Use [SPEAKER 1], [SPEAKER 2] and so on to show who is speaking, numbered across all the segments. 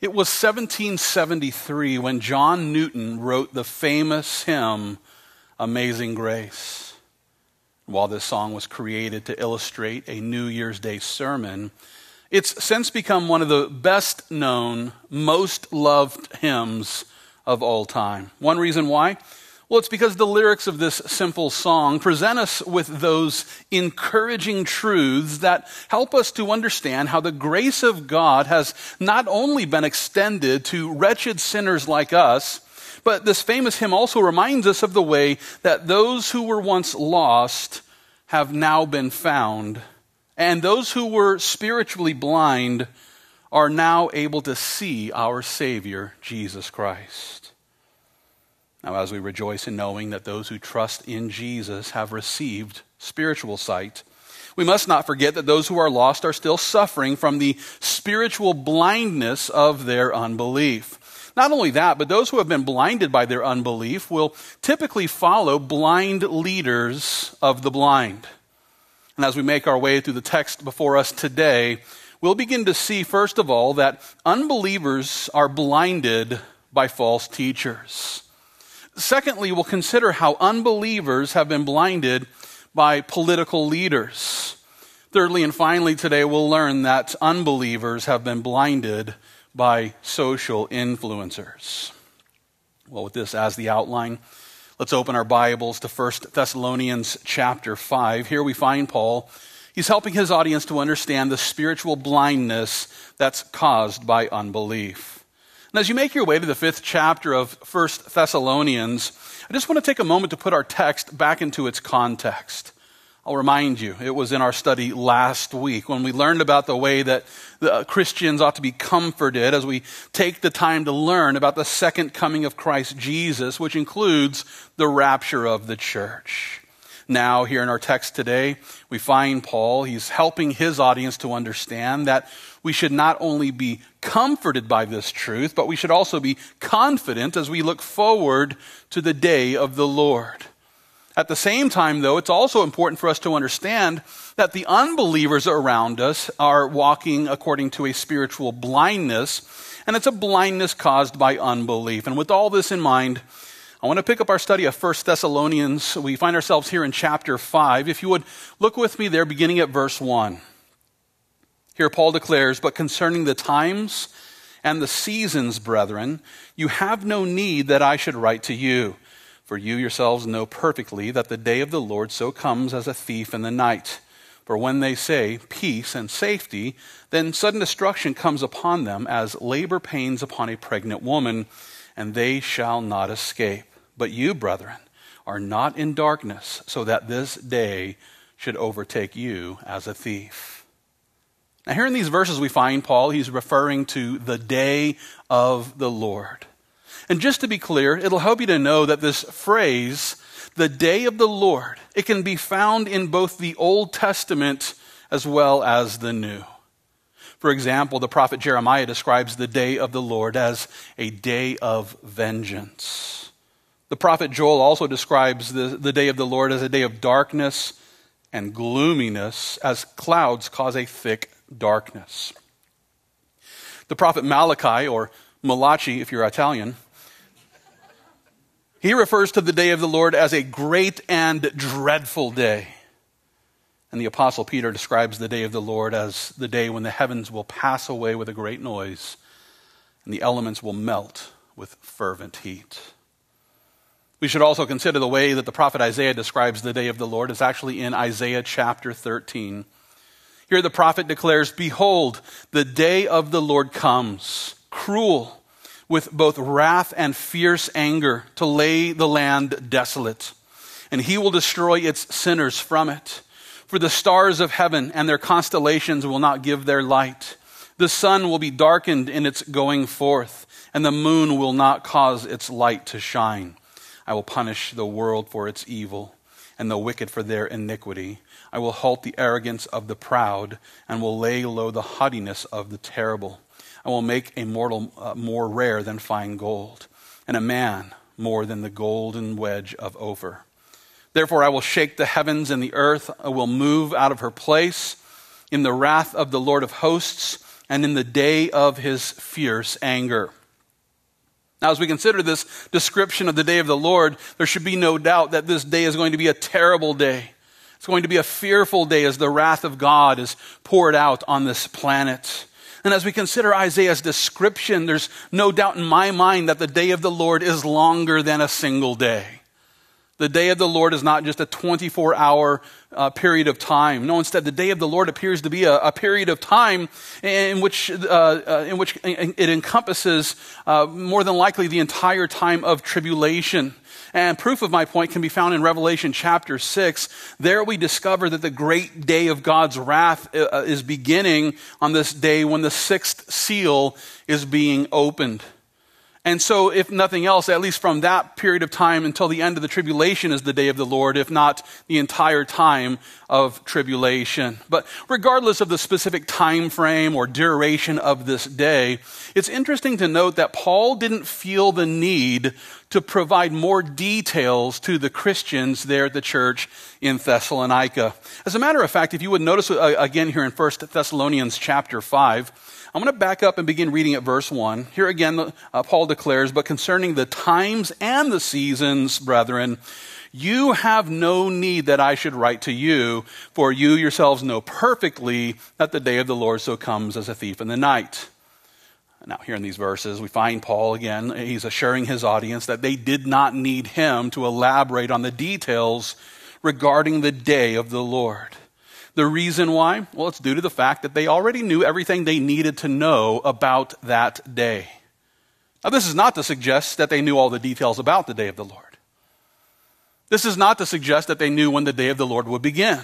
[SPEAKER 1] It was 1773 when John Newton wrote the famous hymn, Amazing Grace. While this song was created to illustrate a New Year's Day sermon, it's since become one of the best known, most loved hymns of all time. One reason why? Well, it's because the lyrics of this simple song present us with those encouraging truths that help us to understand how the grace of God has not only been extended to wretched sinners like us, but this famous hymn also reminds us of the way that those who were once lost have now been found, and those who were spiritually blind are now able to see our Savior, Jesus Christ. Now, as we rejoice in knowing that those who trust in Jesus have received spiritual sight, we must not forget that those who are lost are still suffering from the spiritual blindness of their unbelief. Not only that, but those who have been blinded by their unbelief will typically follow blind leaders of the blind. And as we make our way through the text before us today, we'll begin to see, first of all, that unbelievers are blinded by false teachers. Secondly, we'll consider how unbelievers have been blinded by political leaders. Thirdly and finally, today we'll learn that unbelievers have been blinded by social influencers. Well, with this as the outline, let's open our Bibles to 1 Thessalonians chapter 5. Here we find Paul. He's helping his audience to understand the spiritual blindness that's caused by unbelief. And as you make your way to the fifth chapter of First Thessalonians, I just want to take a moment to put our text back into its context. I'll remind you, it was in our study last week when we learned about the way that the Christians ought to be comforted as we take the time to learn about the second coming of Christ Jesus, which includes the rapture of the church. Now, here in our text today, we find Paul, he's helping his audience to understand that we should not only be comforted by this truth, but we should also be confident as we look forward to the day of the Lord. At the same time, though, it's also important for us to understand that the unbelievers around us are walking according to a spiritual blindness, and it's a blindness caused by unbelief. And with all this in mind, I want to pick up our study of 1 Thessalonians. We find ourselves here in chapter 5. If you would look with me there, beginning at verse 1. Here, Paul declares, But concerning the times and the seasons, brethren, you have no need that I should write to you. For you yourselves know perfectly that the day of the Lord so comes as a thief in the night. For when they say peace and safety, then sudden destruction comes upon them as labor pains upon a pregnant woman, and they shall not escape. But you, brethren, are not in darkness, so that this day should overtake you as a thief. Now, here in these verses, we find Paul, he's referring to the day of the Lord. And just to be clear, it'll help you to know that this phrase, the day of the Lord, it can be found in both the Old Testament as well as the New. For example, the prophet Jeremiah describes the day of the Lord as a day of vengeance. The prophet Joel also describes the, the day of the Lord as a day of darkness and gloominess, as clouds cause a thick darkness. The prophet Malachi, or Malachi if you're Italian, he refers to the day of the Lord as a great and dreadful day. And the apostle Peter describes the day of the Lord as the day when the heavens will pass away with a great noise and the elements will melt with fervent heat. We should also consider the way that the prophet Isaiah describes the day of the Lord is actually in Isaiah chapter 13. Here the prophet declares, Behold, the day of the Lord comes, cruel, with both wrath and fierce anger, to lay the land desolate. And he will destroy its sinners from it. For the stars of heaven and their constellations will not give their light. The sun will be darkened in its going forth, and the moon will not cause its light to shine. I will punish the world for its evil, and the wicked for their iniquity. I will halt the arrogance of the proud and will lay low the haughtiness of the terrible. I will make a mortal uh, more rare than fine gold, and a man more than the golden wedge of Ophir. Therefore, I will shake the heavens and the earth I will move out of her place in the wrath of the Lord of hosts and in the day of his fierce anger. Now, as we consider this description of the day of the Lord, there should be no doubt that this day is going to be a terrible day. It's going to be a fearful day as the wrath of God is poured out on this planet. And as we consider Isaiah's description, there's no doubt in my mind that the day of the Lord is longer than a single day. The day of the Lord is not just a 24 hour uh, period of time. No, instead, the day of the Lord appears to be a, a period of time in which, uh, uh, in which it encompasses uh, more than likely the entire time of tribulation. And proof of my point can be found in Revelation chapter 6. There we discover that the great day of God's wrath uh, is beginning on this day when the sixth seal is being opened. And so, if nothing else, at least from that period of time until the end of the tribulation is the day of the Lord, if not the entire time of tribulation. But regardless of the specific time frame or duration of this day, it's interesting to note that Paul didn't feel the need to provide more details to the Christians there at the church in Thessalonica. As a matter of fact, if you would notice uh, again here in 1 Thessalonians chapter 5, I'm going to back up and begin reading at verse 1. Here again, uh, Paul declares, But concerning the times and the seasons, brethren, you have no need that I should write to you, for you yourselves know perfectly that the day of the Lord so comes as a thief in the night. Now, here in these verses, we find Paul again, he's assuring his audience that they did not need him to elaborate on the details regarding the day of the Lord. The reason why? Well, it's due to the fact that they already knew everything they needed to know about that day. Now, this is not to suggest that they knew all the details about the day of the Lord. This is not to suggest that they knew when the day of the Lord would begin.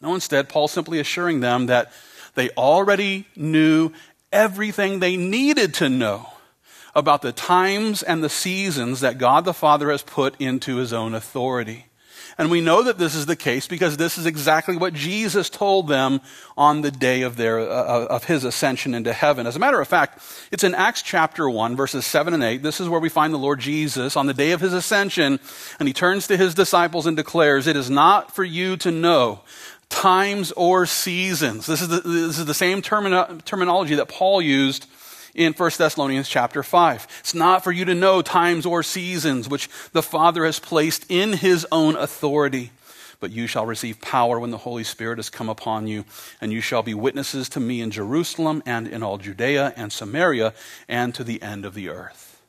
[SPEAKER 1] No, instead, Paul's simply assuring them that they already knew everything they needed to know about the times and the seasons that God the Father has put into his own authority. And we know that this is the case because this is exactly what Jesus told them on the day of, their, uh, uh, of his ascension into heaven. As a matter of fact, it's in Acts chapter 1, verses 7 and 8. This is where we find the Lord Jesus on the day of his ascension, and he turns to his disciples and declares, It is not for you to know times or seasons. This is the, this is the same termino- terminology that Paul used in 1 Thessalonians chapter 5. It's not for you to know times or seasons which the Father has placed in his own authority. But you shall receive power when the Holy Spirit has come upon you, and you shall be witnesses to me in Jerusalem and in all Judea and Samaria and to the end of the earth.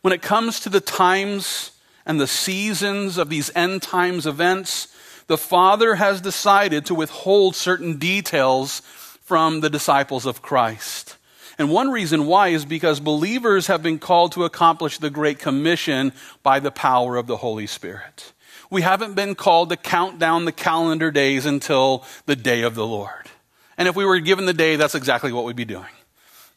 [SPEAKER 1] When it comes to the times and the seasons of these end times events, the Father has decided to withhold certain details from the disciples of Christ. And one reason why is because believers have been called to accomplish the Great Commission by the power of the Holy Spirit. We haven't been called to count down the calendar days until the day of the Lord. And if we were given the day, that's exactly what we'd be doing.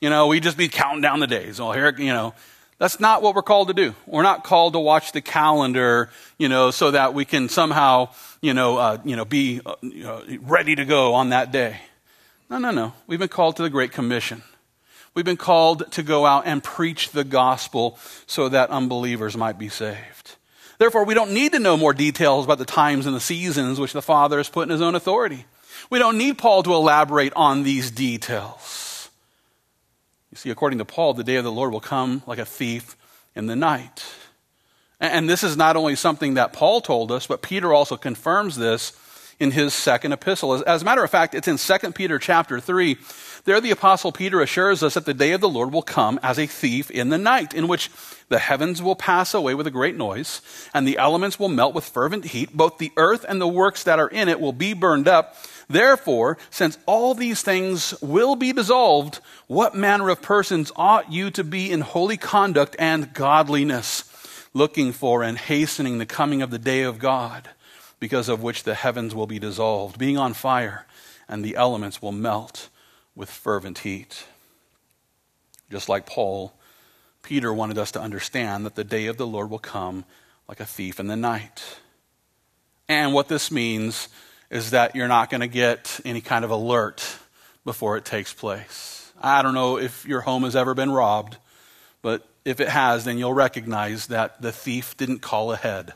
[SPEAKER 1] You know, we'd just be counting down the days. Well, here, you know, that's not what we're called to do. We're not called to watch the calendar, you know, so that we can somehow, you know, uh, you know, be uh, ready to go on that day. No, no, no. We've been called to the Great Commission. We've been called to go out and preach the gospel so that unbelievers might be saved. Therefore, we don't need to know more details about the times and the seasons which the Father has put in His own authority. We don't need Paul to elaborate on these details. You see, according to Paul, the day of the Lord will come like a thief in the night. And this is not only something that Paul told us, but Peter also confirms this in his second epistle. As, a matter of fact, it's in 2 Peter chapter 3 there, the Apostle Peter assures us that the day of the Lord will come as a thief in the night, in which the heavens will pass away with a great noise, and the elements will melt with fervent heat. Both the earth and the works that are in it will be burned up. Therefore, since all these things will be dissolved, what manner of persons ought you to be in holy conduct and godliness, looking for and hastening the coming of the day of God, because of which the heavens will be dissolved, being on fire, and the elements will melt with fervent heat. Just like Paul, Peter wanted us to understand that the day of the Lord will come like a thief in the night. And what this means is that you're not going to get any kind of alert before it takes place. I don't know if your home has ever been robbed, but if it has, then you'll recognize that the thief didn't call ahead.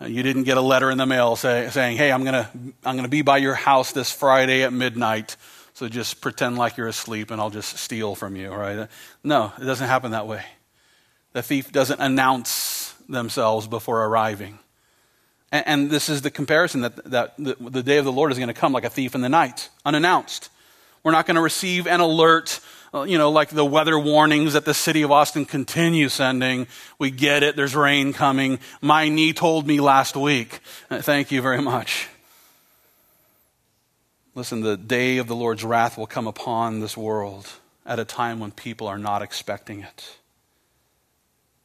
[SPEAKER 1] Uh, you didn't get a letter in the mail say, saying, Hey, I'm going to I'm going to be by your house this Friday at midnight so just pretend like you're asleep and I'll just steal from you, right? No, it doesn't happen that way. The thief doesn't announce themselves before arriving. And, and this is the comparison that, that the, the day of the Lord is going to come like a thief in the night, unannounced. We're not going to receive an alert, uh, you know, like the weather warnings that the city of Austin continues sending. We get it, there's rain coming. My knee told me last week. Uh, thank you very much. Listen, the day of the Lord's wrath will come upon this world at a time when people are not expecting it.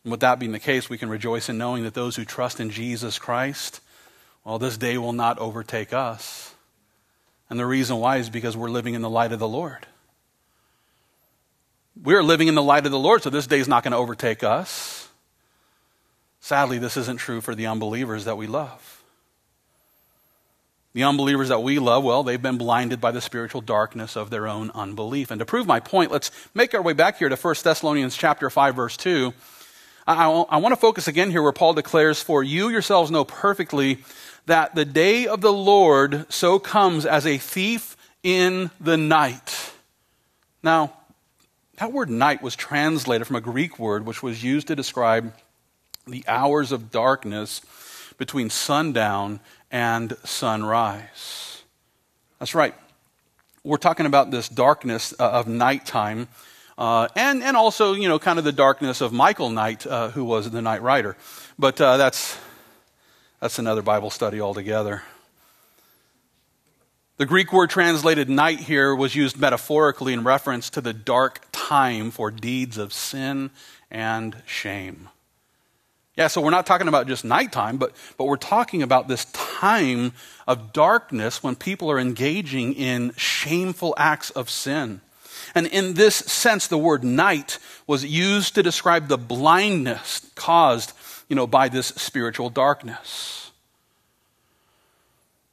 [SPEAKER 1] And with that being the case, we can rejoice in knowing that those who trust in Jesus Christ, well, this day will not overtake us. And the reason why is because we're living in the light of the Lord. We're living in the light of the Lord, so this day is not going to overtake us. Sadly, this isn't true for the unbelievers that we love. The unbelievers that we love, well, they've been blinded by the spiritual darkness of their own unbelief. And to prove my point, let's make our way back here to 1 Thessalonians chapter 5 verse 2. I, I, want to focus again here where Paul declares, For you yourselves know perfectly that the day of the Lord so comes as a thief in the night. Now, that word night was translated from a Greek word which was used to describe the hours of darkness between sundown and sunrise. That's right. We're talking about this darkness uh, of nighttime. Uh, and, and also, you know, kind of the darkness of Michael Knight, uh, who was the Knight Rider. But uh, that's, that's another Bible study altogether. The Greek word translated night here was used metaphorically in reference to the dark time for deeds of sin and shame. Yeah, so we're not talking about just nighttime, but, but we're talking about this time of darkness when people are engaging in shameful acts of sin. And in this sense, the word night was used to describe the blindness caused, you know, by this spiritual darkness.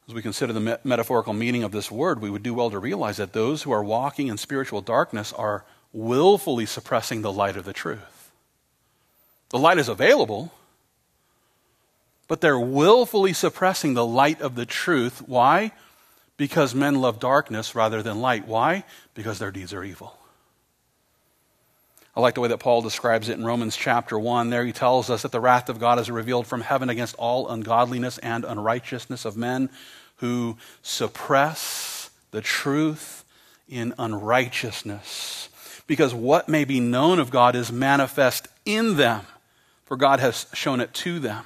[SPEAKER 1] As we consider the me- metaphorical meaning of this word, we would do well to realize that those who are walking in spiritual darkness are willfully suppressing the light of the truth. The light is available, but they're willfully suppressing the light of the truth. Why? Because men love darkness rather than light. Why? Because their deeds are evil. I like the way that Paul describes it in Romans chapter 1. There he tells us that the wrath of God is revealed from heaven against all ungodliness and unrighteousness of men who suppress the truth in unrighteousness. Because what may be known of God is manifest in them for God has shown it to them.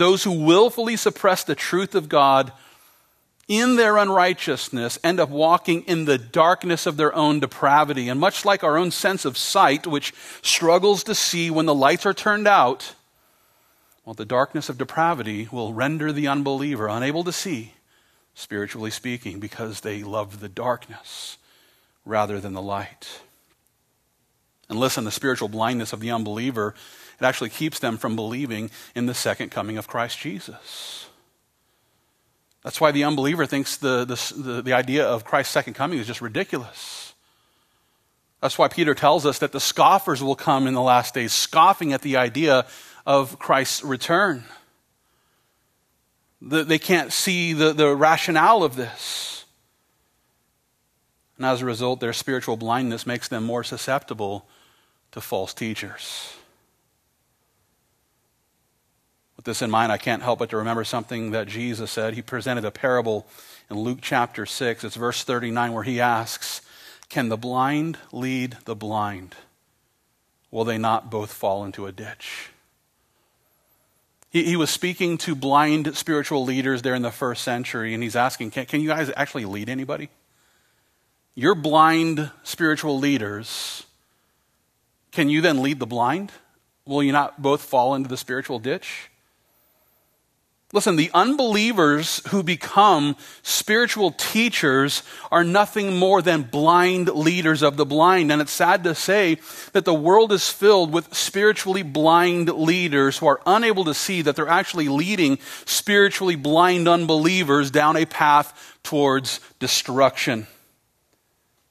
[SPEAKER 1] Those who willfully suppress the truth of God in their unrighteousness end up walking in the darkness of their own depravity. And much like our own sense of sight, which struggles to see when the lights are turned out, well, the darkness of depravity will render the unbeliever unable to see, spiritually speaking, because they love the darkness rather than the light. And listen, the spiritual blindness of the unbeliever, it actually keeps them from believing in the second coming of Christ Jesus. That's why the unbeliever thinks the, the, the, idea of Christ's second coming is just ridiculous. That's why Peter tells us that the scoffers will come in the last days, scoffing at the idea of Christ's return. The, they can't see the, the rationale of this. And as a result, their spiritual blindness makes them more susceptible to false teachers. With this in mind, I can't help but to remember something that Jesus said. He presented a parable in Luke chapter 6. It's verse 39 where he asks, Can the blind lead the blind? Will they not both fall into a ditch? He, he was speaking to blind spiritual leaders there in the first century, and he's asking, Can, can you guys actually lead anybody? You're blind spiritual leaders can you then lead the blind? Will you not both fall into the spiritual ditch? Listen, the unbelievers who become spiritual teachers are nothing more than blind leaders of the blind. And it's sad to say that the world is filled with spiritually blind leaders who are unable to see that they're actually leading spiritually blind unbelievers down a path towards destruction.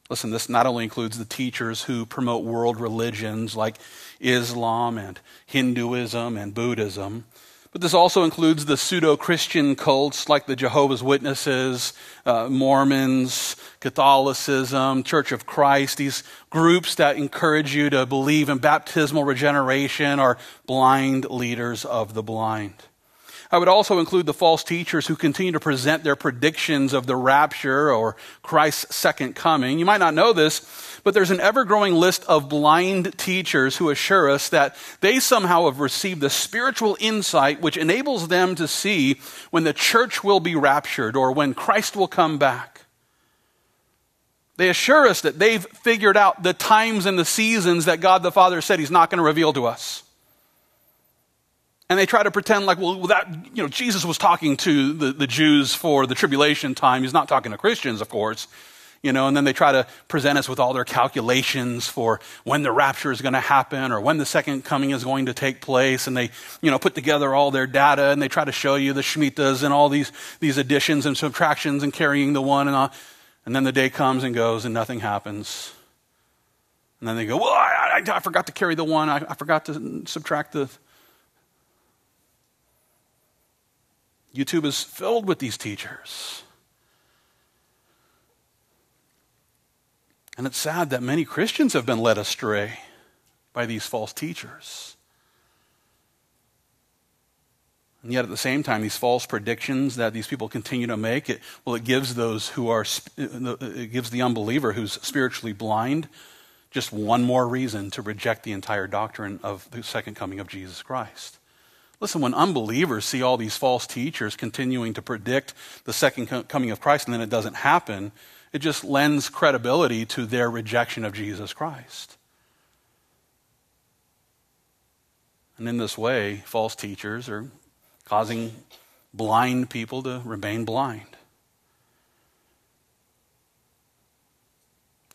[SPEAKER 1] Listen, this not only includes the teachers who promote world religions like Islam and Hinduism and Buddhism. But this also includes the pseudo Christian cults like the Jehovah's Witnesses, uh, Mormons, Catholicism, Church of Christ, these groups that encourage you to believe in baptismal regeneration are blind leaders of the blind. I would also include the false teachers who continue to present their predictions of the rapture or Christ's second coming. You might not know this, but there's an ever growing list of blind teachers who assure us that they somehow have received the spiritual insight which enables them to see when the church will be raptured or when Christ will come back. They assure us that they've figured out the times and the seasons that God the Father said He's not going to reveal to us and they try to pretend like, well, that, you know, Jesus was talking to the, the Jews for the tribulation time. He's not talking to Christians, of course. You know, and then they try to present us with all their calculations for when the rapture is going to happen or when the second coming is going to take place. And they, you know, put together all their data and they try to show you the Shemitahs and all these, these additions and subtractions and carrying the one and all. And then the day comes and goes and nothing happens. And then they go, well, I, I, I forgot to carry the one. I, I forgot to subtract the, YouTube is filled with these teachers. And it's sad that many Christians have been led astray by these false teachers. And yet, at the same time, these false predictions that these people continue to make, it, well, it gives those who are, it gives the unbeliever who's spiritually blind just one more reason to reject the entire doctrine of the second coming of Jesus Christ. Listen, when unbelievers see all these false teachers continuing to predict the second coming of Christ and then it doesn't happen, it just lends credibility to their rejection of Jesus Christ. And in this way, false teachers are causing blind people to remain blind.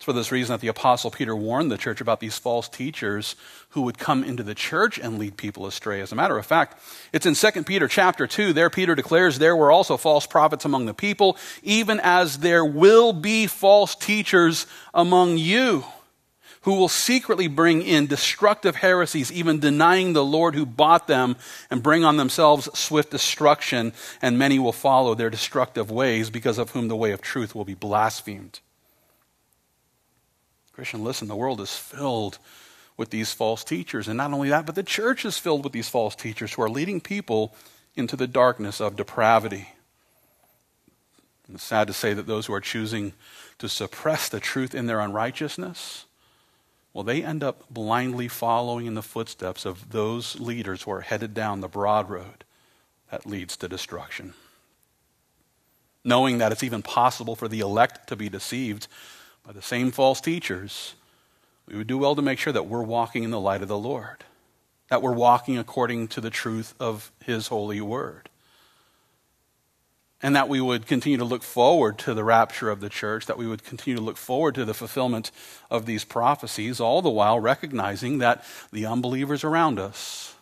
[SPEAKER 1] It's for this reason that the Apostle Peter warned the church about these false teachers who would come into the church and lead people astray. As a matter of fact, it's in 2 Peter chapter 2. There, Peter declares, There were also false prophets among the people, even as there will be false teachers among you who will secretly bring in destructive heresies, even denying the Lord who bought them, and bring on themselves swift destruction, and many will follow their destructive ways, because of whom the way of truth will be blasphemed. Christian, listen, the world is filled with these false teachers. And not only that, but the church is filled with these false teachers who are leading people into the darkness of depravity. And it's sad to say that those who are choosing to suppress the truth in their unrighteousness, well, they end up blindly following in the footsteps of those leaders who are headed down the broad road that leads to destruction. Knowing that it's even possible for the elect to be deceived, by the same false teachers, we would do well to make sure that we're walking in the light of the Lord, that we're walking according to the truth of His holy word. And that we would continue to look forward to the rapture of the church, that we would continue to look forward to the fulfillment of these prophecies, all the while recognizing that the unbelievers around us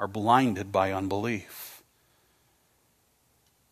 [SPEAKER 1] are blinded by unbelief.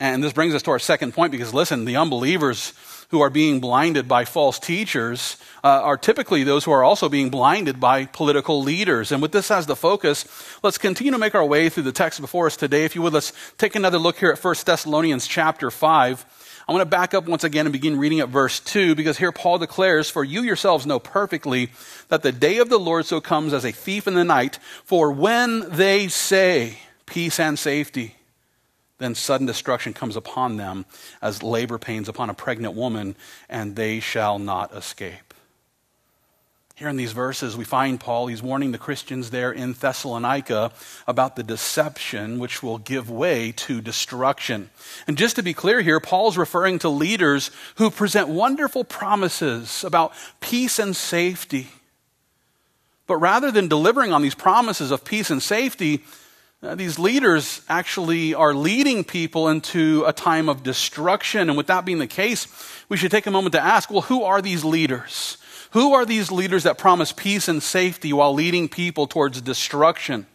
[SPEAKER 1] And this brings us to our second point because, listen, the unbelievers who are being blinded by false teachers uh, are typically those who are also being blinded by political leaders. And with this as the focus, let's continue to make our way through the text before us today. If you would, let's take another look here at 1 Thessalonians chapter 5. I want to back up once again and begin reading at verse 2 because here Paul declares, For you yourselves know perfectly that the day of the Lord so comes as a thief in the night. For when they say peace and safety, then sudden destruction comes upon them as labor pains upon a pregnant woman, and they shall not escape. Here in these verses, we find Paul, he's warning the Christians there in Thessalonica about the deception which will give way to destruction. And just to be clear here, Paul's referring to leaders who present wonderful promises about peace and safety. But rather than delivering on these promises of peace and safety, Uh, these leaders actually are leading people into a time of destruction. And with that being the case, we should take a moment to ask well, who are these leaders? Who are these leaders that promise peace and safety while leading people towards destruction?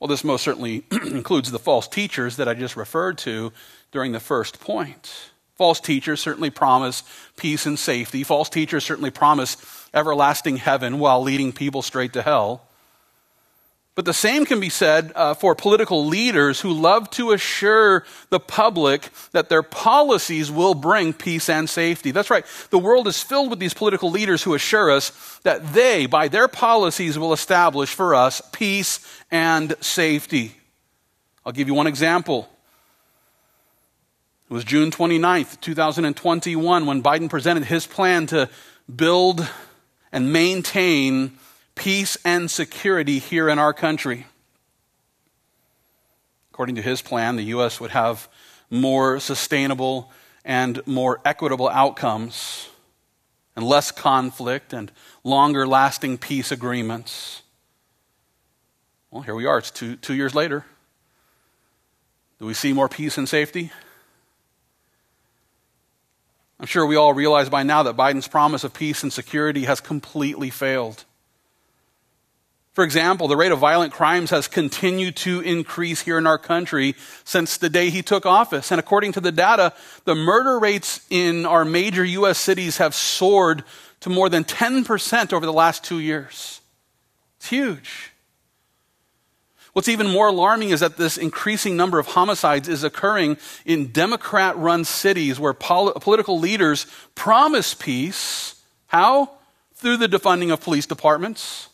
[SPEAKER 1] Well, this most certainly includes the false teachers that I just referred to during the first point. False teachers certainly promise peace and safety. False teachers certainly promise everlasting heaven while leading people straight to hell. But the same can be said uh, for political leaders who love to assure the public that their policies will bring peace and safety. That's right. The world is filled with these political leaders who assure us that they, by their policies, will establish for us peace and safety. I'll give you one example. It was June 29th, 2021, when Biden presented his plan to build and maintain peace and security here in our country. According to his plan, the U.S. would have more sustainable and more equitable outcomes, and less conflict, and longer lasting peace agreements. Well, here we are. It's two, two years later. Do we see more peace and safety? I'm sure we all realize by now that Biden's promise of peace and security has completely failed. For example, the rate of violent crimes has continued to increase here in our country since the day he took office. And according to the data, the murder rates in our major U.S. cities have soared to more than 10% over the last two years. It's huge. What's even more alarming is that this increasing number of homicides is occurring in Democrat run cities where pol- political leaders promise peace. How? Through the defunding of police departments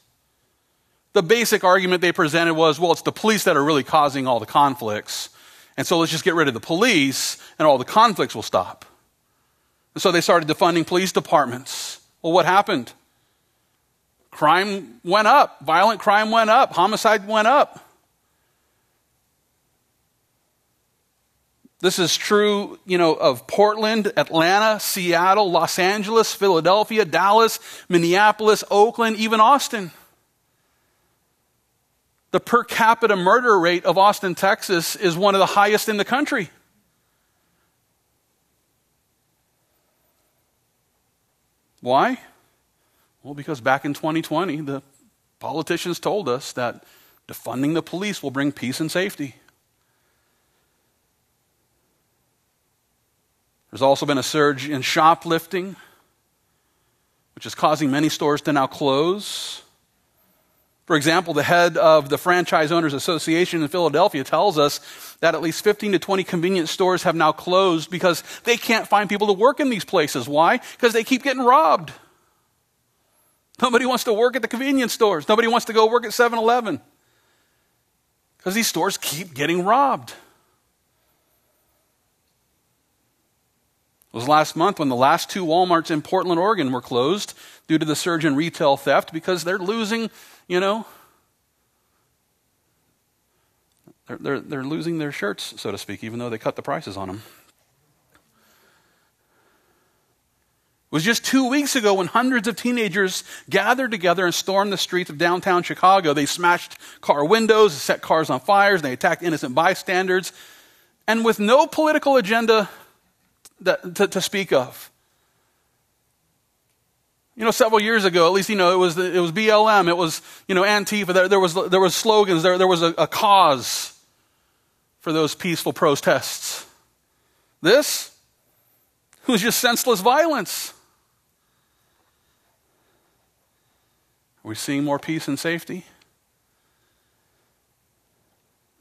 [SPEAKER 1] the basic argument they presented was well, it's the police that are really causing all the conflicts. And so let's just get rid of the police and all the conflicts will stop. And so they started defunding police departments. Well, what happened? Crime went up, violent crime went up, homicide went up. This is true, you know, of Portland, Atlanta, Seattle, Los Angeles, Philadelphia, Dallas, Minneapolis, Oakland, even Austin. The per capita murder rate of Austin, Texas is one of the highest in the country. Why? Well, because back in 2020, the politicians told us that defunding the police will bring peace and safety. There's also been a surge in shoplifting, which is causing many stores to now close. For example, the head of the Franchise Owners Association in Philadelphia tells us that at least 15 to 20 convenience stores have now closed because they can't find people to work in these places. Why? Because they keep getting robbed. Nobody wants to work at the convenience stores. Nobody wants to go work at 7 Eleven because these stores keep getting robbed. It was last month when the last two Walmarts in Portland, Oregon were closed due to the surge in retail theft because they're losing you know, they're, they're, they're losing their shirts, so to speak, even though they cut the prices on them. It was just two weeks ago when hundreds of teenagers gathered together and stormed the streets of downtown Chicago. They smashed car windows, set cars on fires, and they attacked innocent bystanders, and with no political agenda that, to, to speak of. You know, several years ago, at least, you know, it was, it was BLM, it was, you know, Antifa, there, there was, there was slogans, there, there was a, a cause for those peaceful protests. This was just senseless violence. Are we seeing more peace and safety?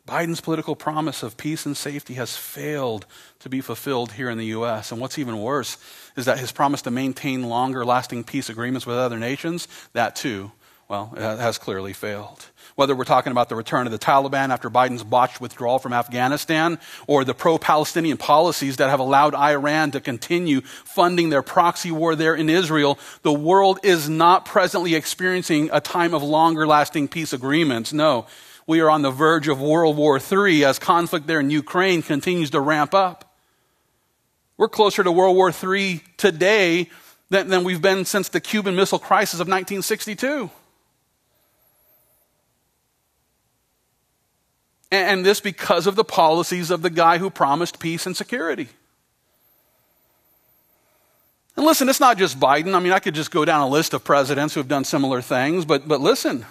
[SPEAKER 1] Biden's political promise of peace and safety has failed to be fulfilled here in the U.S. And what's even worse is that his promise to maintain longer lasting peace agreements with other nations, that too, well, has clearly failed. Whether we're talking about the return of the Taliban after Biden's botched withdrawal from Afghanistan, or the pro Palestinian policies that have allowed Iran to continue funding their proxy war there in Israel, the world is not presently experiencing a time of longer lasting peace agreements. No, we are on the verge of World War III as conflict there in Ukraine continues to ramp up. We're closer to World War III today than, than we've been since the Cuban Missile Crisis of 1962. And this because of the policies of the guy who promised peace and security. And listen, it's not just Biden. I mean, I could just go down a list of presidents who have done similar things, but, but listen.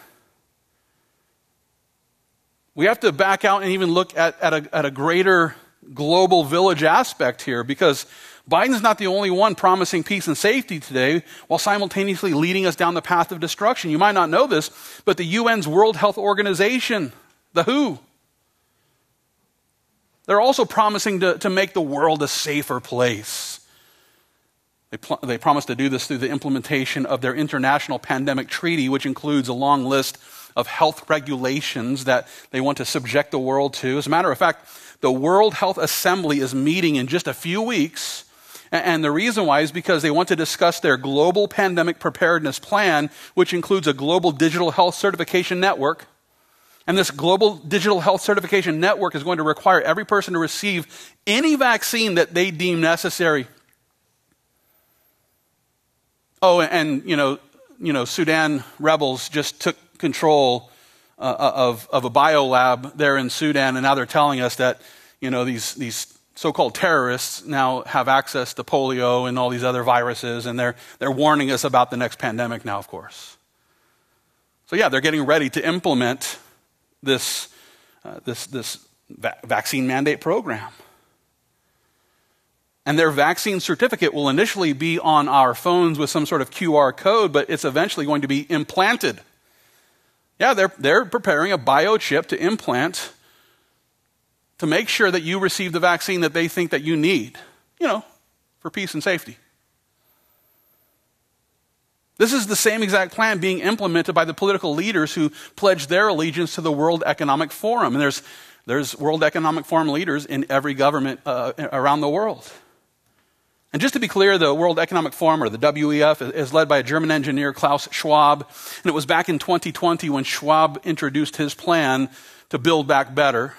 [SPEAKER 1] We have to back out and even look at, at, a, at a greater global village aspect here because Biden's not the only one promising peace and safety today while simultaneously leading us down the path of destruction. You might not know this, but the UN's World Health Organization, the WHO, they're also promising to, to make the world a safer place. They, pl- they promise to do this through the implementation of their international pandemic treaty, which includes a long list of health regulations that they want to subject the world to. As a matter of fact, the World Health Assembly is meeting in just a few weeks. And the reason why is because they want to discuss their global pandemic preparedness plan, which includes a global digital health certification network and this global digital health certification network is going to require every person to receive any vaccine that they deem necessary. Oh, and you know, you know, Sudan rebels just took control uh, uh of, of a biolab there in Sudan, and now they're telling us that you know these these so-called terrorists now have access to polio and all these other viruses, and they're they're warning us about the next pandemic now, of course. So yeah, they're getting ready to implement this, uh, this, this va- vaccine mandate program. And their vaccine certificate will initially be on our phones with some sort of QR code, but it's eventually going to be implanted. Yeah, they're, they're preparing a biochip to implant to make sure that you receive the vaccine that they think that you need, you know, for peace and safety. This is the same exact plan being implemented by the political leaders who pledged their allegiance to the World Economic Forum. And there's, there's World Economic Forum leaders in every government uh, around the world. And just to be clear, the World Economic Forum, or the WEF, is led by a German engineer, Klaus Schwab. And it was back in 2020 when Schwab introduced his plan to build back better.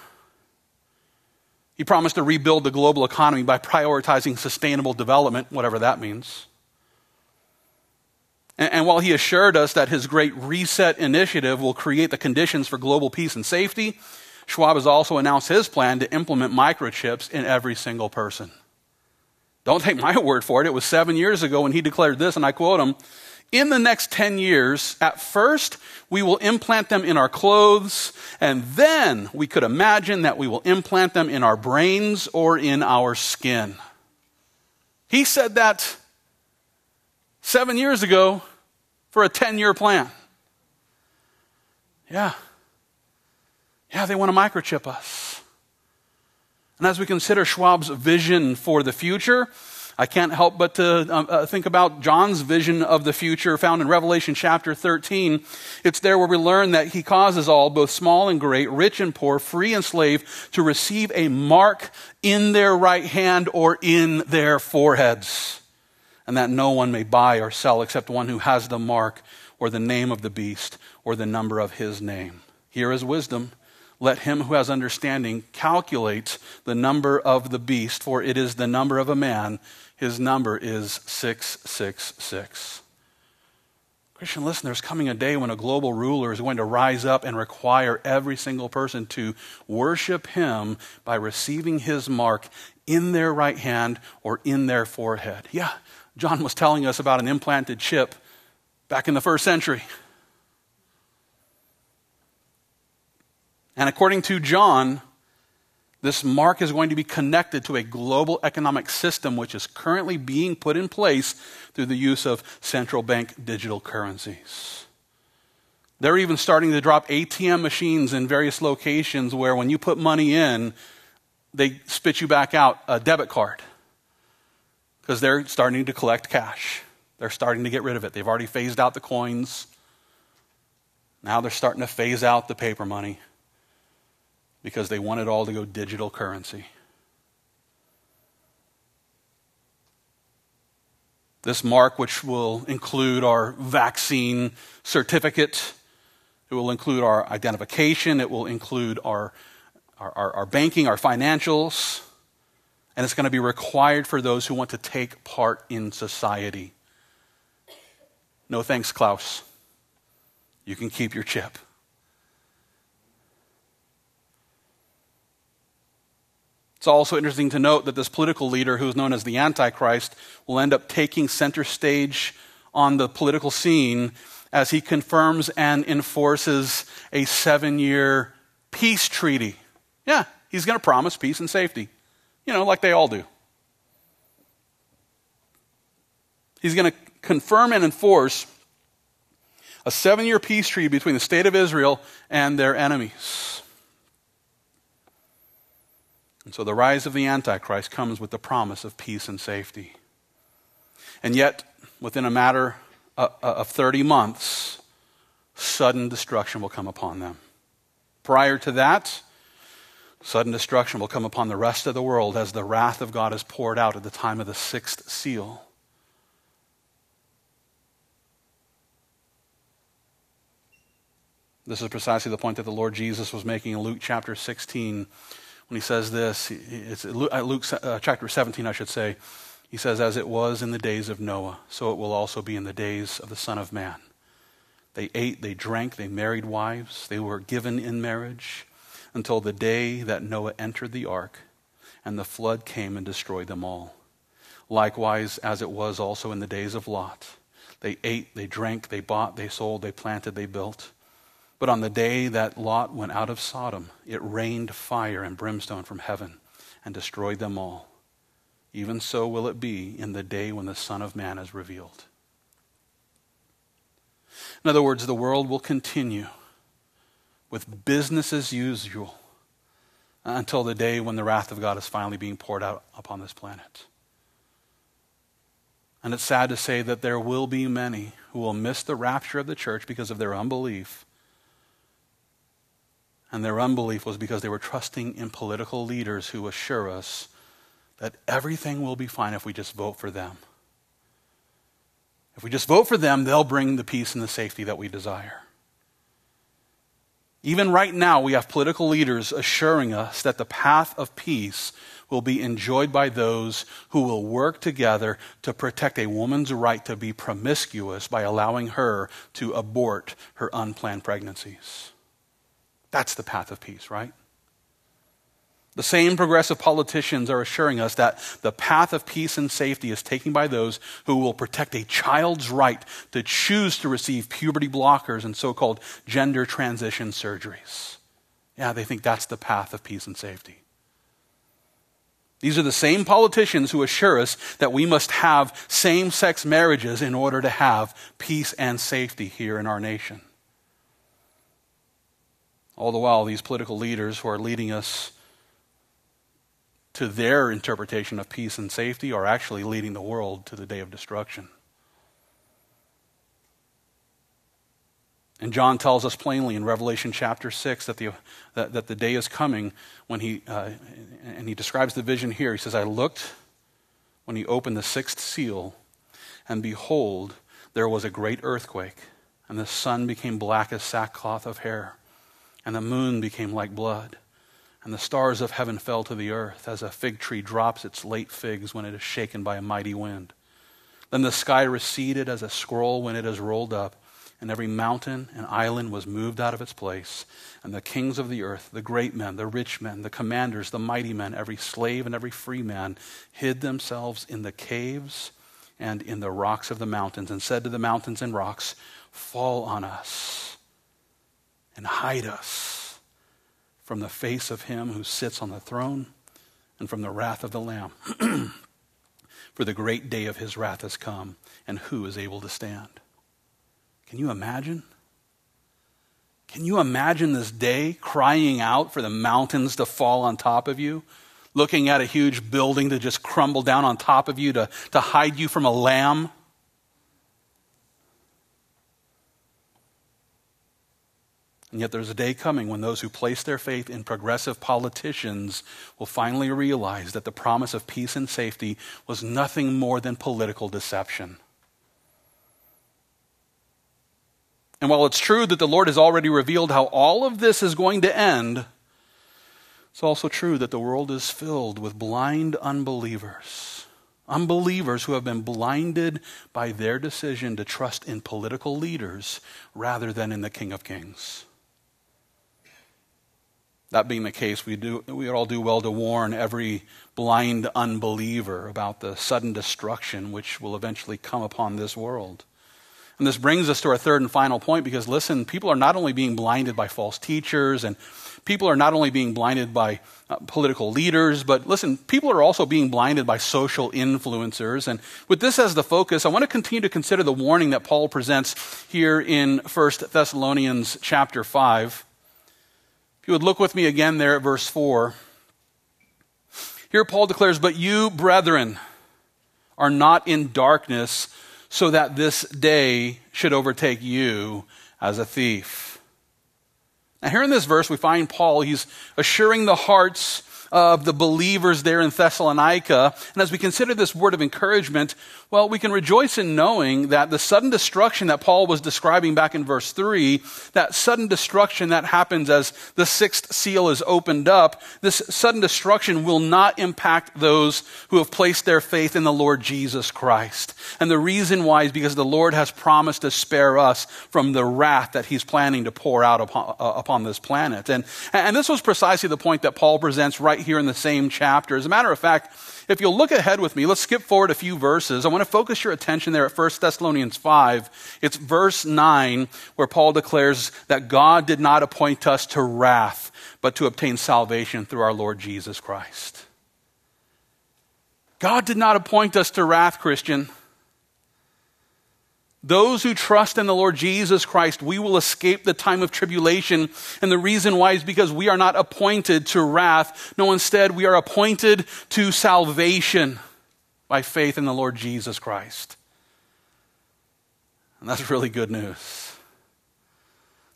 [SPEAKER 1] He promised to rebuild the global economy by prioritizing sustainable development, whatever that means. And, and while he assured us that his great reset initiative will create the conditions for global peace and safety, Schwab has also announced his plan to implement microchips in every single person. Don't take my word for it. It was seven years ago when he declared this, and I quote him In the next 10 years, at first, we will implant them in our clothes, and then we could imagine that we will implant them in our brains or in our skin. He said that seven years ago for a 10 year plan. Yeah. Yeah, they want to microchip us. And as we consider Schwab's vision for the future, I can't help but to um, uh, think about John's vision of the future found in Revelation chapter 13. It's there where we learn that he causes all, both small and great, rich and poor, free and slave, to receive a mark in their right hand or in their foreheads and that no one may buy or sell except one who has the mark or the name of the beast or the number of his name. Here is wisdom. Let him who has understanding calculate the number of the beast, for it is the number of a man. His number is 666. Christian, listen, there's coming a day when a global ruler is going to rise up and require every single person to worship him by receiving his mark in their right hand or in their forehead. Yeah, John was telling us about an implanted chip back in the first century. And according to John, this mark is going to be connected to a global economic system which is currently being put in place through the use of central bank digital currencies. They're even starting to drop ATM machines in various locations where when you put money in, they spit you back out a debit card because they're starting to collect cash. They're starting to get rid of it. They've already phased out the coins. Now they're starting to phase out the paper money because they want it all to go digital currency. This mark, which will include our vaccine certificate, it will include our identification, it will include our, our, our, our banking, our financials and it's going to be required for those who want to take part in society. No thanks, Klaus. You can keep your chip. It's also interesting to note that this political leader, who is known as the Antichrist, will end up taking center stage on the political scene as he confirms and enforces a seven year peace treaty. Yeah, he's going to promise peace and safety, you know, like they all do. He's going to confirm and enforce a seven year peace treaty between the state of Israel and their enemies. And so the rise of the Antichrist comes with the promise of peace and safety. And yet, within a matter of 30 months, sudden destruction will come upon them. Prior to that, sudden destruction will come upon the rest of the world as the wrath of God is poured out at the time of the sixth seal. This is precisely the point that the Lord Jesus was making in Luke chapter 16 when he says this. It's Luke uh, chapter 17, I should say. He says, As it was in the days of Noah, so it will also be in the days of the Son of Man. They ate, they drank, they married wives, they were given in marriage until the day that Noah entered the ark and the flood came and destroyed them all. Likewise, as it was also in the days of Lot. They ate, they drank, they bought, they sold, they planted, they built. But on the day that Lot went out of Sodom, it rained fire and brimstone from heaven and destroyed them all. Even so will it be in the day when the Son of Man is revealed. In other words, the world will continue with business as usual until the day when the wrath of God is finally being poured out upon this planet. And it's sad to say that there will be many who will miss the rapture of the church because of their unbelief and their unbelief was because they were trusting in political leaders who assure us that everything will be fine if we just vote for them. If we just vote for them, they'll bring the peace and the safety that we desire. Even right now, we have political leaders assuring us that the path of peace will be enjoyed by those who will work together to protect a woman's right to be promiscuous by allowing her to abort her unplanned pregnancies. That's the path of peace, right? The same progressive politicians are assuring us that the path of peace and safety is taken by those who will protect a child's right to choose to receive puberty blockers and so called gender transition surgeries. Yeah, they think that's the path of peace and safety. These are the same politicians who assure us that we must have same sex marriages in order to have peace and safety here in our nation. All the while, these political leaders who are leading us to their interpretation of peace and safety are actually leading the world to the day of destruction. And John tells us plainly in Revelation chapter 6 that the, that, that the day is coming when he, uh, and he describes the vision here. He says, I looked when he opened the sixth seal, and behold, there was a great earthquake, and the sun became black as sackcloth of hair and the moon became like blood, and the stars of heaven fell to the earth, as a fig tree drops its late figs when it is shaken by a mighty wind. Then the sky receded as a scroll when it is rolled up, and every mountain and island was moved out of its place. And the kings of the earth, the great men, the rich men, the commanders, the mighty men, every slave and every free man, hid themselves in the caves and in the rocks of the mountains, and said to the mountains and rocks, Fall on us and hide us from the face of him who sits on the throne and from the wrath of the Lamb. For the great day of his wrath has come, and who is able to stand? Can you imagine? Can you imagine this day crying out for the mountains to fall on top of you? Looking at a huge building to just crumble down on top of you to, to hide you from a lamb? And yet there's a day coming when those who place their faith in progressive politicians will finally realize that the promise of peace and safety was nothing more than political deception. And while it's true that the Lord has already revealed how all of this is going to end, it's also true that the world is filled with blind unbelievers. Unbelievers who have been blinded by their decision to trust in political leaders rather than in the King of Kings. That being the case, we, do, we all do well to warn every blind unbeliever about the sudden destruction which will eventually come upon this world. And this brings us to our third and final point because, listen, people are not only being blinded by false teachers and people are not only being blinded by uh, political leaders, but listen, people are also being blinded by social influencers. And with this as the focus, I want to continue to consider the warning that Paul presents here in 1 Thessalonians chapter 5. You would look with me again there at verse 4. Here Paul declares, But you, brethren, are not in darkness, so that this day should overtake you as a thief. Now, here in this verse, we find Paul, he's assuring the hearts of the believers there in Thessalonica. And as we consider this word of encouragement, well, we can rejoice in knowing that the sudden destruction that Paul was describing back in verse 3, that sudden destruction that happens as the sixth seal is opened up, this sudden destruction will not impact those who have placed their faith in the Lord Jesus Christ. And the reason why is because the Lord has promised to spare us from the wrath that he's planning to pour out upon, uh, upon this planet. And, and this was precisely the point that Paul presents right here in the same chapter. As a matter of fact, if you'll look ahead with me, let's skip forward a few verses. I want to focus your attention there at 1 Thessalonians 5. It's verse 9 where Paul declares that God did not appoint us to wrath, but to obtain salvation through our Lord Jesus Christ. God did not appoint us to wrath, Christian. Those who trust in the Lord Jesus Christ, we will escape the time of tribulation. And the reason why is because we are not appointed to wrath. No, instead, we are appointed to salvation by faith in the Lord Jesus Christ. And that's really good news.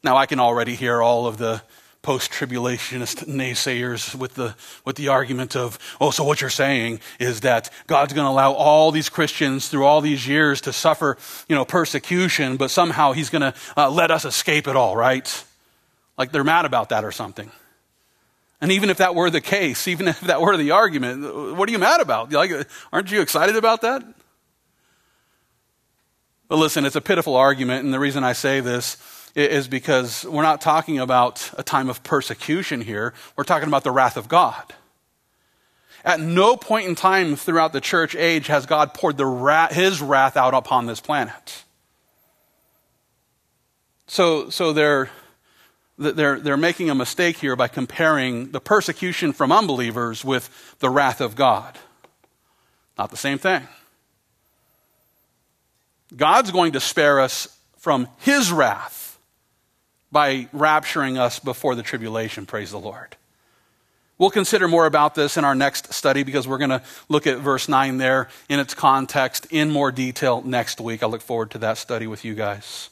[SPEAKER 1] Now, I can already hear all of the post tribulationist naysayers with the, with the argument of, oh, so what you're saying is that God's going to allow all these Christians through all these years to suffer, you know, persecution, but somehow he's going to uh, let us escape it all, right? Like they're mad about that or something. And even if that were the case, even if that were the argument, what are you mad about? Like, aren't you excited about that? But listen, it's a pitiful argument, and the reason I say this is because we're not talking about a time of persecution here. We're talking about the wrath of God. At no point in time throughout the church age has God poured his wrath out upon this planet. So, so they're, they're, they're making a mistake here by comparing the persecution from unbelievers with the wrath of God. Not the same thing. God's going to spare us from his wrath by rapturing us before the tribulation. Praise the Lord. We'll consider more about this in our next study because we're going to look at verse 9 there in its context in more detail next week. I look forward to that study with you guys.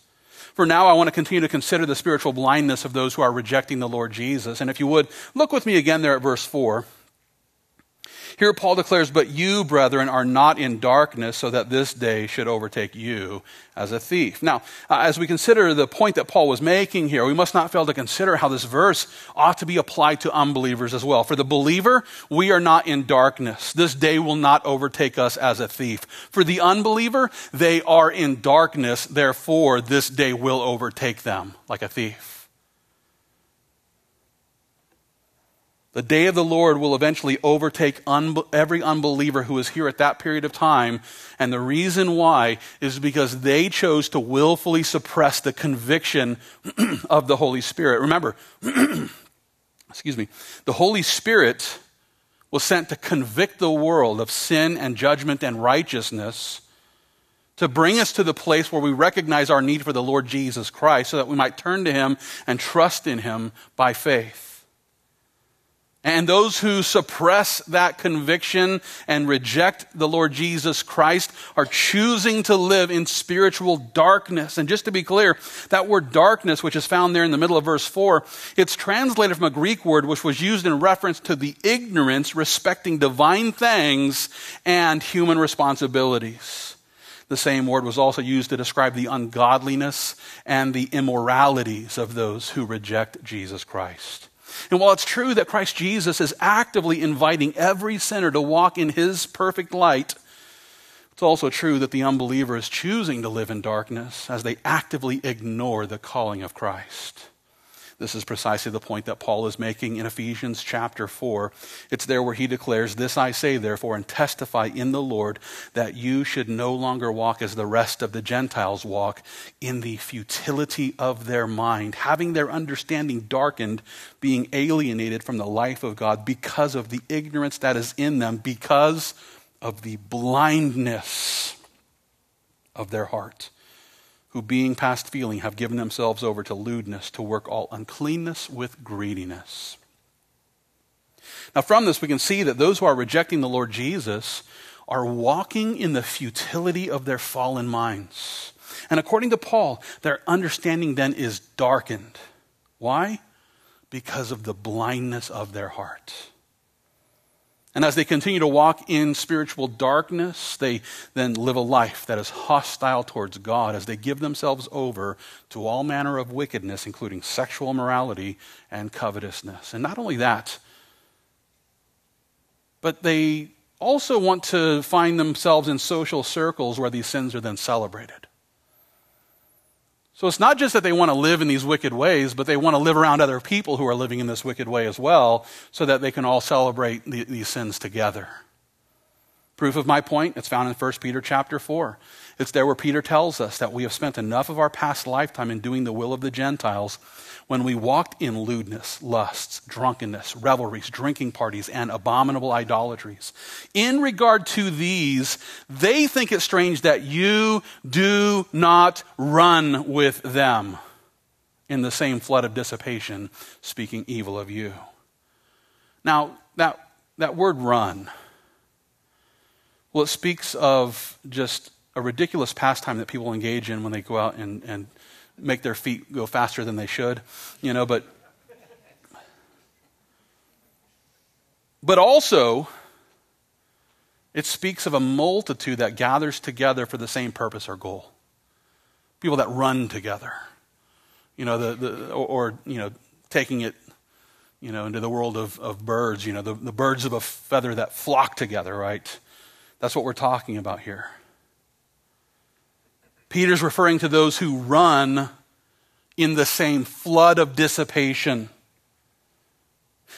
[SPEAKER 1] For now, I want to continue to consider the spiritual blindness of those who are rejecting the Lord Jesus. And if you would, look with me again there at verse 4. Here, Paul declares, But you, brethren, are not in darkness, so that this day should overtake you as a thief. Now, uh, as we consider the point that Paul was making here, we must not fail to consider how this verse ought to be applied to unbelievers as well. For the believer, we are not in darkness. This day will not overtake us as a thief. For the unbeliever, they are in darkness, therefore, this day will overtake them like a thief. The day of the Lord will eventually overtake every unbeliever who is here at that period of time. And the reason why is because they chose to willfully suppress the conviction of the Holy Spirit. Remember, excuse me, the Holy Spirit was sent to convict the world of sin and judgment and righteousness, to bring us to the place where we recognize our need for the Lord Jesus Christ so that we might turn to Him and trust in Him by faith. And those who suppress that conviction and reject the Lord Jesus Christ are choosing to live in spiritual darkness. And just to be clear, that word darkness, which is found there in the middle of verse 4, it's translated from a Greek word which was used in reference to the ignorance respecting divine things and human responsibilities. The same word was also used to describe the ungodliness and the immoralities of those who reject Jesus Christ. And while it's true that Christ Jesus is actively inviting every sinner to walk in his perfect light, it's also true that the unbeliever is choosing to live in darkness as they actively ignore the calling of Christ. This is precisely the point that Paul is making in Ephesians chapter 4. It's there where he declares, This I say, therefore, and testify in the Lord that you should no longer walk as the rest of the Gentiles walk, in the futility of their mind, having their understanding darkened, being alienated from the life of God because of the ignorance that is in them, because of the blindness of their heart who, being past feeling, have given themselves over to lewdness, to work all uncleanness with greediness. Now, from this, we can see that those who are rejecting the Lord Jesus are walking in the futility of their fallen minds. And according to Paul, their understanding then is darkened. Why? Because of the blindness of their heart. And as they continue to walk in spiritual darkness, they then live a life that is hostile towards God as they give themselves over to all manner of wickedness, including sexual immorality and covetousness. And not only that, but they also want to find themselves in social circles where these sins are then celebrated. So it's not just that they want to live in these wicked ways, but they want to live around other people who are living in this wicked way as well, so that they can all celebrate the, these sins together. Proof of my point, it's found in 1 Peter chapter 4. It's there where Peter tells us that we have spent enough of our past lifetime in doing the will of the Gentiles when we walked in lewdness, lusts, drunkenness, revelries, drinking parties, and abominable idolatries. In regard to these, they think it strange that you do not run with them in the same flood of dissipation, speaking evil of you. Now, that, that word run, well, it speaks of just a ridiculous pastime that people engage in when they go out and, and make their feet go faster than they should, you know, but but also it speaks of a multitude that gathers together for the same purpose or goal. People that run together. You know, the, the or, or you know, taking it you know, into the world of, of birds, you know, the, the birds of a feather that flock together, right? That's what we're talking about here. Peter's referring to those who run in the same flood of dissipation.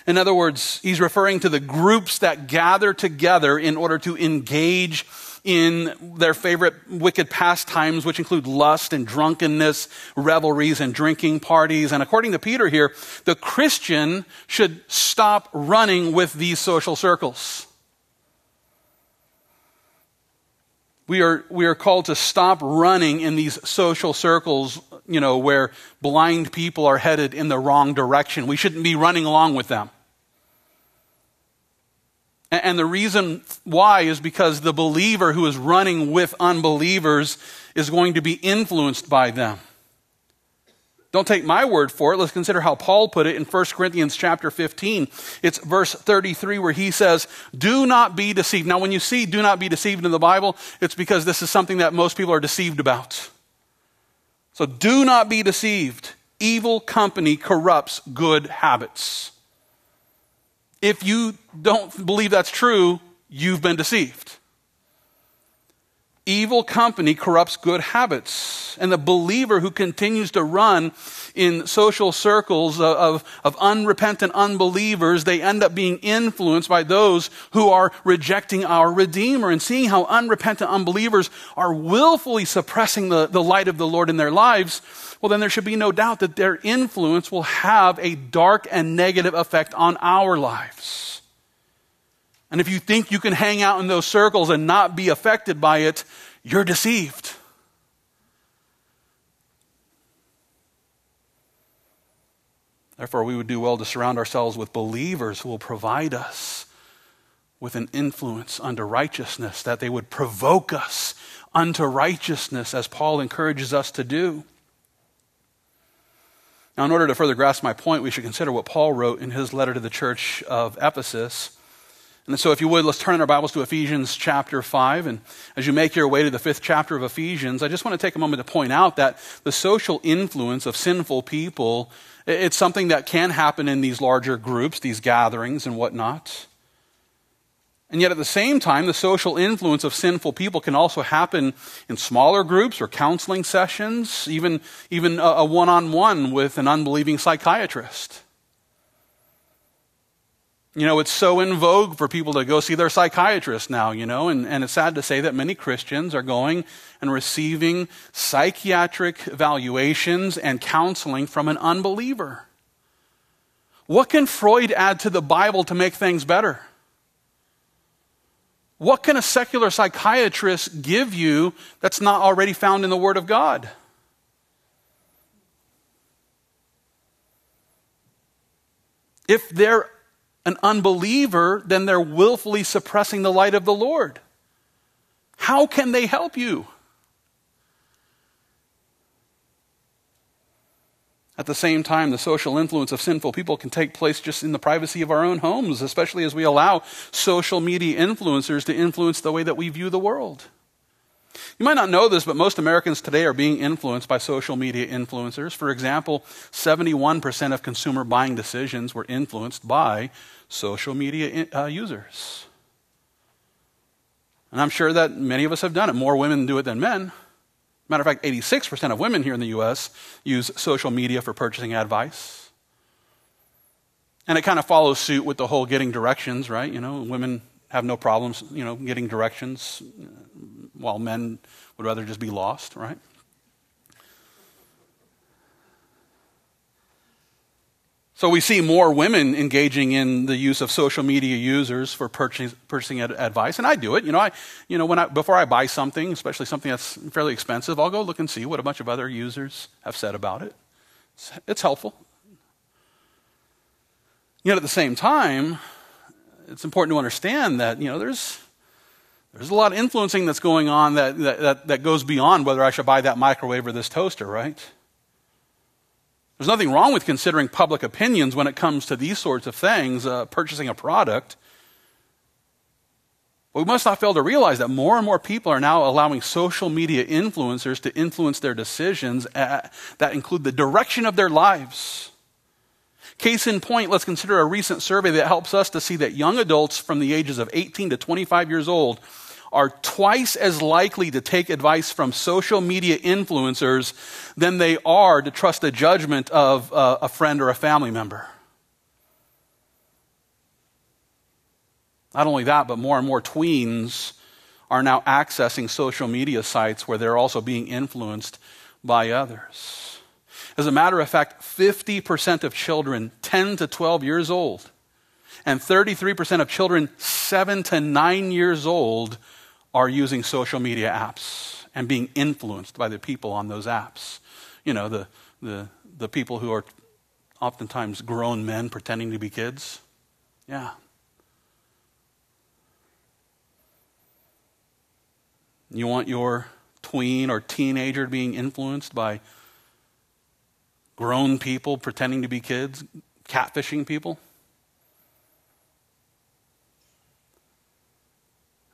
[SPEAKER 1] In other words, he's referring to the groups that gather together in order to engage in their favorite wicked pastimes, which include lust and drunkenness, revelries and drinking parties. And according to Peter here, the Christian should stop running with these social circles. We are, we are called to stop running in these social circles, you know, where blind people are headed in the wrong direction. We shouldn't be running along with them. And, and the reason why is because the believer who is running with unbelievers is going to be influenced by them. Don't take my word for it. Let's consider how Paul put it in 1 Corinthians chapter 15. It's verse 33 where he says, Do not be deceived. Now, when you see do not be deceived in the Bible, it's because this is something that most people are deceived about. So do not be deceived. Evil company corrupts good habits. If you don't believe that's true, you've been deceived. Evil company corrupts good habits. And the believer who continues to run in social circles of, of, unrepentant unbelievers, they end up being influenced by those who are rejecting our Redeemer and seeing how unrepentant unbelievers are willfully suppressing the, the light of the Lord in their lives. Well, then there should be no doubt that their influence will have a dark and negative effect on our lives. And if you think you can hang out in those circles and not be affected by it, you're deceived. Therefore, we would do well to surround ourselves with believers who will provide us with an influence unto righteousness, that they would provoke us unto righteousness, as Paul encourages us to do. Now, in order to further grasp my point, we should consider what Paul wrote in his letter to the church of Ephesus. And so, if you would, let's turn in our Bibles to Ephesians chapter 5. And as you make your way to the fifth chapter of Ephesians, I just want to take a moment to point out that the social influence of sinful people, it's something that can happen in these larger groups, these gatherings and whatnot. And yet, at the same time, the social influence of sinful people can also happen in smaller groups or counseling sessions, even, even a one on one with an unbelieving psychiatrist. You know, it's so in vogue for people to go see their psychiatrist now, you know, and, and it's sad to say that many Christians are going and receiving psychiatric evaluations and counseling from an unbeliever. What can Freud add to the Bible to make things better? What can a secular psychiatrist give you that's not already found in the Word of God? If they're an unbeliever, then they're willfully suppressing the light of the Lord. How can they help you? At the same time, the social influence of sinful people can take place just in the privacy of our own homes, especially as we allow social media influencers to influence the way that we view the world. You might not know this, but most Americans today are being influenced by social media influencers. For example, 71% of consumer buying decisions were influenced by social media uh, users. And I'm sure that many of us have done it. More women do it than men. Matter of fact, 86% of women here in the U.S. use social media for purchasing advice. And it kind of follows suit with the whole getting directions, right? You know, women have no problems, you know, getting directions, while men would rather just be lost, right? So we see more women engaging in the use of social media users for purchasing, purchasing advice, and I do it. You know, I, you know, when I, before I buy something, especially something that's fairly expensive, I'll go look and see what a bunch of other users have said about it. It's, it's helpful. Yet at the same time, it's important to understand that you know there's there's a lot of influencing that's going on that, that, that goes beyond whether I should buy that microwave or this toaster, right? There's nothing wrong with considering public opinions when it comes to these sorts of things, uh, purchasing a product. But we must not fail to realize that more and more people are now allowing social media influencers to influence their decisions at, that include the direction of their lives. Case in point, let's consider a recent survey that helps us to see that young adults from the ages of 18 to 25 years old are twice as likely to take advice from social media influencers than they are to trust the judgment of uh, a friend or a family member. Not only that, but more and more tweens are now accessing social media sites where they're also being influenced by others. As a matter of fact, 50% of children 10 to 12 years old and 33% of children 7 to 9 years old are using social media apps and being influenced by the people on those apps. You know, the, the, the people who are oftentimes grown men pretending to be kids. Yeah. You want your tween or teenager being influenced by grown people pretending to be kids, catfishing people?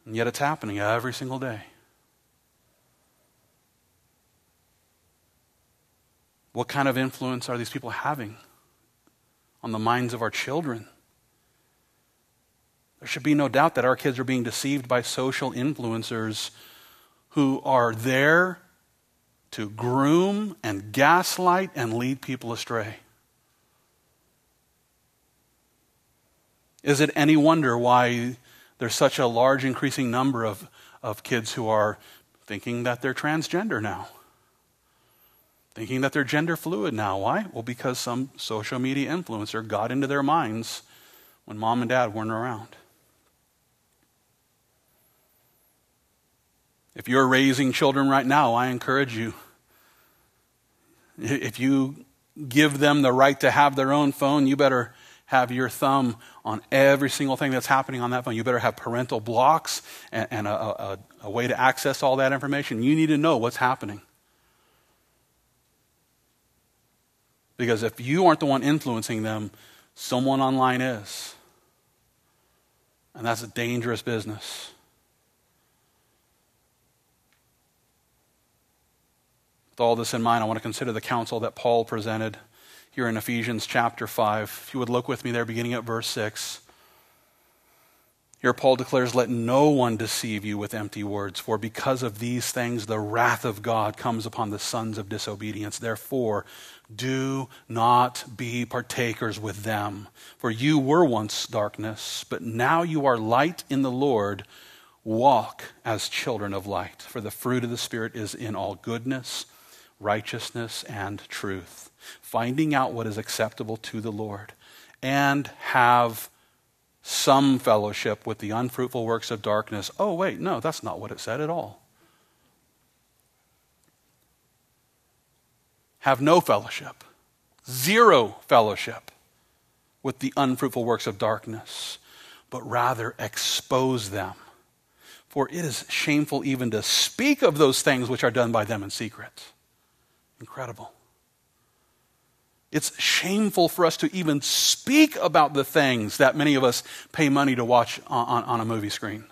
[SPEAKER 1] And yet it's happening every single day. What kind of influence are these people having on the minds of our children? There should be no doubt that our kids are being deceived by social influencers who are there to groom and gaslight and lead people astray. Is it any wonder why there's such a large increasing number of, of kids who are thinking that they're transgender now. Thinking that they're gender fluid now. Why? Well, because some social media influencer got into their minds when mom and dad weren't around. If you're raising children right now, I encourage you. If you give them the right to have their own phone, you better have your thumb on every single thing that's happening on that phone. You better have parental blocks and, and a, a, a way to access all that information. You need to know what's happening. Because if you aren't the one influencing them, someone online is. And that's a dangerous business. With all this in mind, I want to consider the counsel that Paul presented here in Ephesians chapter 5. If you would look with me there, beginning at verse 6. Here, Paul declares, Let no one deceive you with empty words, for because of these things the wrath of God comes upon the sons of disobedience. Therefore, do not be partakers with them. For you were once darkness, but now you are light in the Lord. Walk as children of light, for the fruit of the Spirit is in all goodness, righteousness, and truth, finding out what is acceptable to the Lord, and have some fellowship with the unfruitful works of darkness. Oh, wait, no, that's not what it said at all. Have no fellowship, zero fellowship with the unfruitful works of darkness, but rather expose them. For it is shameful even to speak of those things which are done by them in secret. Incredible. It's shameful for us to even speak about the things that many of us pay money to watch on, on, on, a movie screen.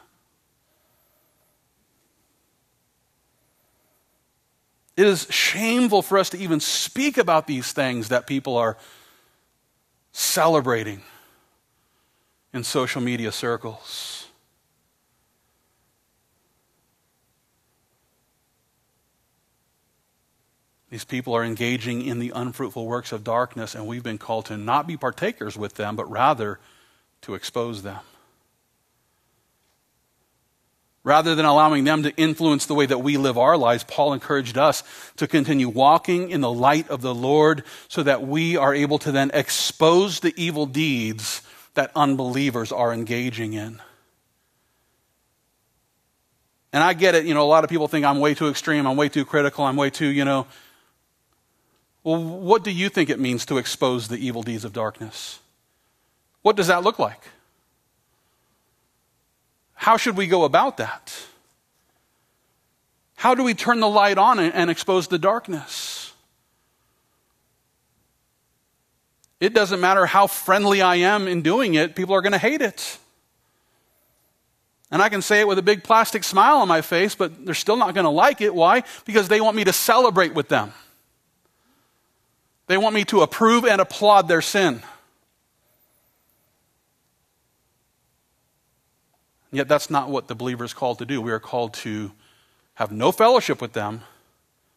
[SPEAKER 1] It is shameful for us to even speak about these things that people are celebrating in social media circles. These people are engaging in the unfruitful works of darkness, and we've been called to not be partakers with them, but rather to expose them. Rather than allowing them to influence the way that we live our lives, Paul encouraged us to continue walking in the light of the Lord so that we are able to then expose the evil deeds that unbelievers are engaging in. And I get it, you know, a lot of people think I'm way too extreme, I'm way too critical, I'm way too, you know, well, what do you think it means to expose the evil deeds of darkness? What does that look like? How should we go about that? How do we turn the light on and expose the darkness? It doesn't matter how friendly I am in doing it, people are going to hate it. And I can say it with a big plastic smile on my face, but they're still not going to like it. Why? Because they want me to celebrate with them. They want me to approve and applaud their sin. Yet that's not what the believer is called to do. We are called to have no fellowship with them,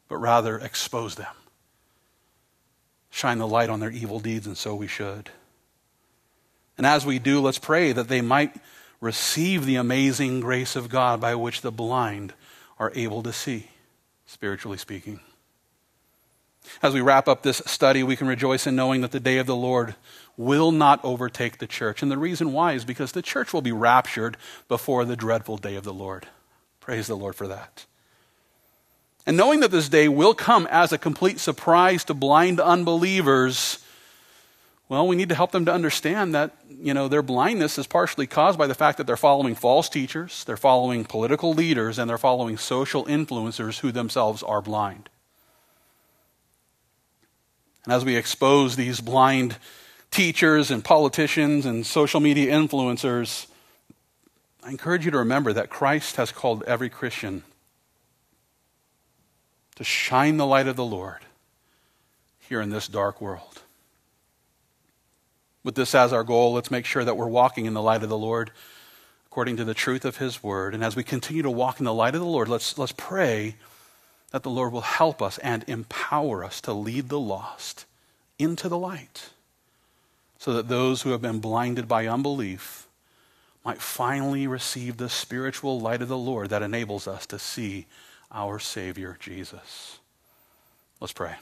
[SPEAKER 1] but rather expose them. Shine the light on their evil deeds, and so we should. And as we do, let's pray that they might receive the amazing grace of God by which the blind are able to see, spiritually speaking. As we wrap up this study, we can rejoice in knowing that the day of the Lord will not overtake the church. And the reason why is because the church will be raptured before the dreadful day of the Lord. Praise the Lord for that. And knowing that this day will come as a complete surprise to blind unbelievers, well, we need to help them to understand that, you know, their blindness is partially caused by the fact that they're following false teachers, they're following political leaders, and they're following social influencers who themselves are blind. And as we expose these blind teachers and politicians and social media influencers, I encourage you to remember that Christ has called every Christian to shine the light of the Lord here in this dark world. With this as our goal, let's make sure that we're walking in the light of the Lord according to the truth of His Word. And as we continue to walk in the light of the Lord, let's, let's pray that the Lord will help us and empower us to lead the lost into the light so that those who have been blinded by unbelief might finally receive the spiritual light of the Lord that enables us to see our Savior Jesus. Let's pray.